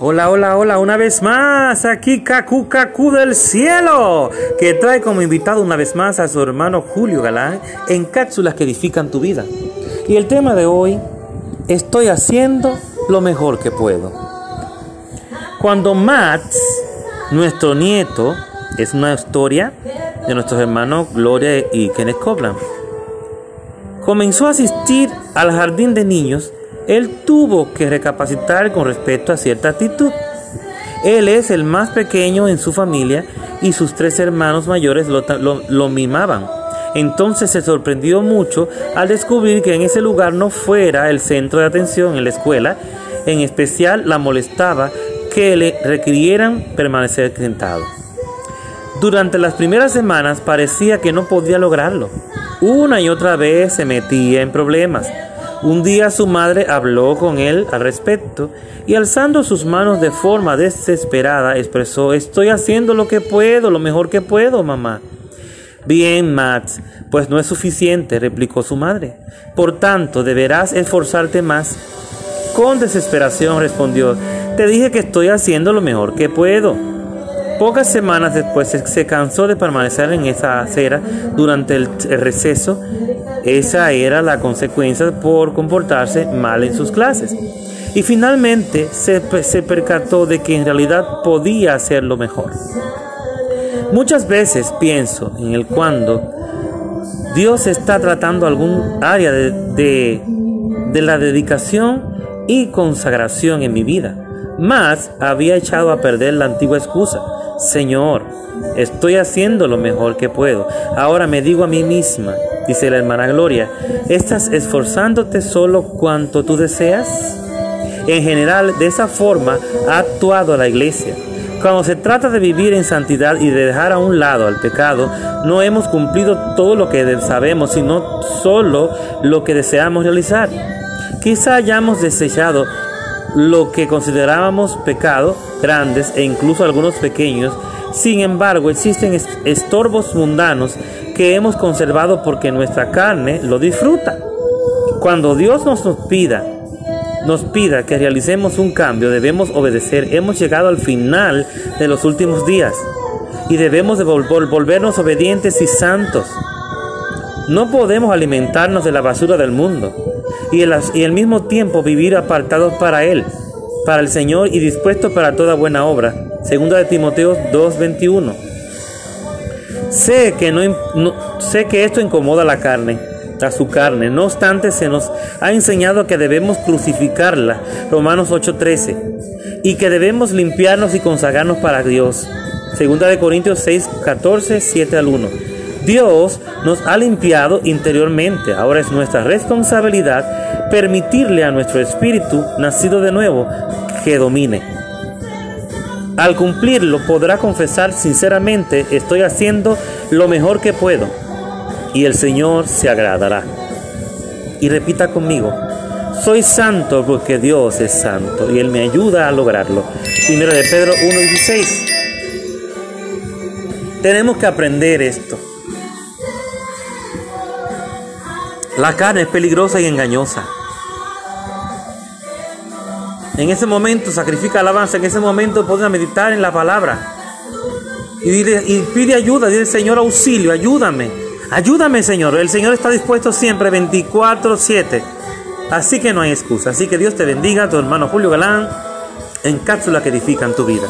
Hola, hola, hola, una vez más, aquí Kaku Kaku del cielo, que trae como invitado una vez más a su hermano Julio Galán en cápsulas que edifican tu vida. Y el tema de hoy, estoy haciendo lo mejor que puedo. Cuando Mats, nuestro nieto, es una historia de nuestros hermanos Gloria y Kenneth Copeland, comenzó a asistir al jardín de niños, él tuvo que recapacitar con respecto a cierta actitud. Él es el más pequeño en su familia y sus tres hermanos mayores lo, mimaban. Entonces se sorprendió mucho al descubrir que en ese lugar no fuera el centro de atención en la escuela. En especial la molestaba que le requirieran permanecer sentado. Durante las primeras semanas parecía que no podía lograrlo. Una y otra vez se metía en problemas. Un día su madre habló con él al respecto y alzando sus manos de forma desesperada expresó, estoy haciendo lo que puedo, lo mejor que puedo, mamá. Bien, Max, pues no es suficiente, replicó su madre. Por tanto, deberás esforzarte más. Con desesperación respondió, te dije que estoy haciendo lo mejor que puedo. Pocas semanas después se cansó de permanecer en esa acera durante el receso. Esa era la consecuencia por comportarse mal en sus clases. Y finalmente se, se percató de que en realidad podía hacerlo mejor. Muchas veces pienso en el cuando Dios está tratando algún área de, de, de la dedicación y consagración en mi vida. Más había echado a perder la antigua excusa Señor, estoy haciendo lo mejor que puedo. Ahora me digo a mí misma, dice la hermana Gloria, ¿estás esforzándote solo cuanto tú deseas? En general, de esa forma ha actuado la iglesia. Cuando se trata de vivir en santidad y de dejar a un lado al pecado, no hemos cumplido todo lo que sabemos, sino solo lo que deseamos realizar. Quizá hayamos desechado lo que considerábamos pecado, grandes e incluso algunos pequeños, sin embargo existen estorbos mundanos que hemos conservado porque nuestra carne lo disfruta. Cuando Dios nos, pida, nos pida que realicemos un cambio, debemos obedecer. Hemos llegado al final de los últimos días y debemos de volvernos obedientes y santos. No podemos alimentarnos de la basura del mundo y, al mismo tiempo vivir apartados para Él, para el Señor y dispuestos para toda buena obra. Segunda de Timoteo 2:21. Sé que, no, sé que esto incomoda la carne, a su carne. No obstante, se nos ha enseñado que debemos crucificarla, Romanos 8:13, y que debemos limpiarnos y consagrarnos para Dios. Segunda de Corintios 6:14, 7 al 1. Dios nos ha limpiado interiormente. Ahora es nuestra responsabilidad permitirle a nuestro espíritu nacido de nuevo que domine. Al cumplirlo podrá confesar sinceramente, estoy haciendo lo mejor que puedo y el Señor se agradará. Y repita conmigo, soy santo porque Dios es santo y Él me ayuda a lograrlo. Primero de Pedro 1.16. Tenemos que aprender esto. La carne es peligrosa y engañosa. En ese momento sacrifica alabanza, en ese momento podemos meditar en la palabra. Y, y pide ayuda, dile Señor auxilio, ayúdame. Ayúdame Señor. El Señor está dispuesto siempre 24/7. Así que no hay excusa. Así que Dios te bendiga, tu hermano Julio Galán, en cápsulas que edifican tu vida.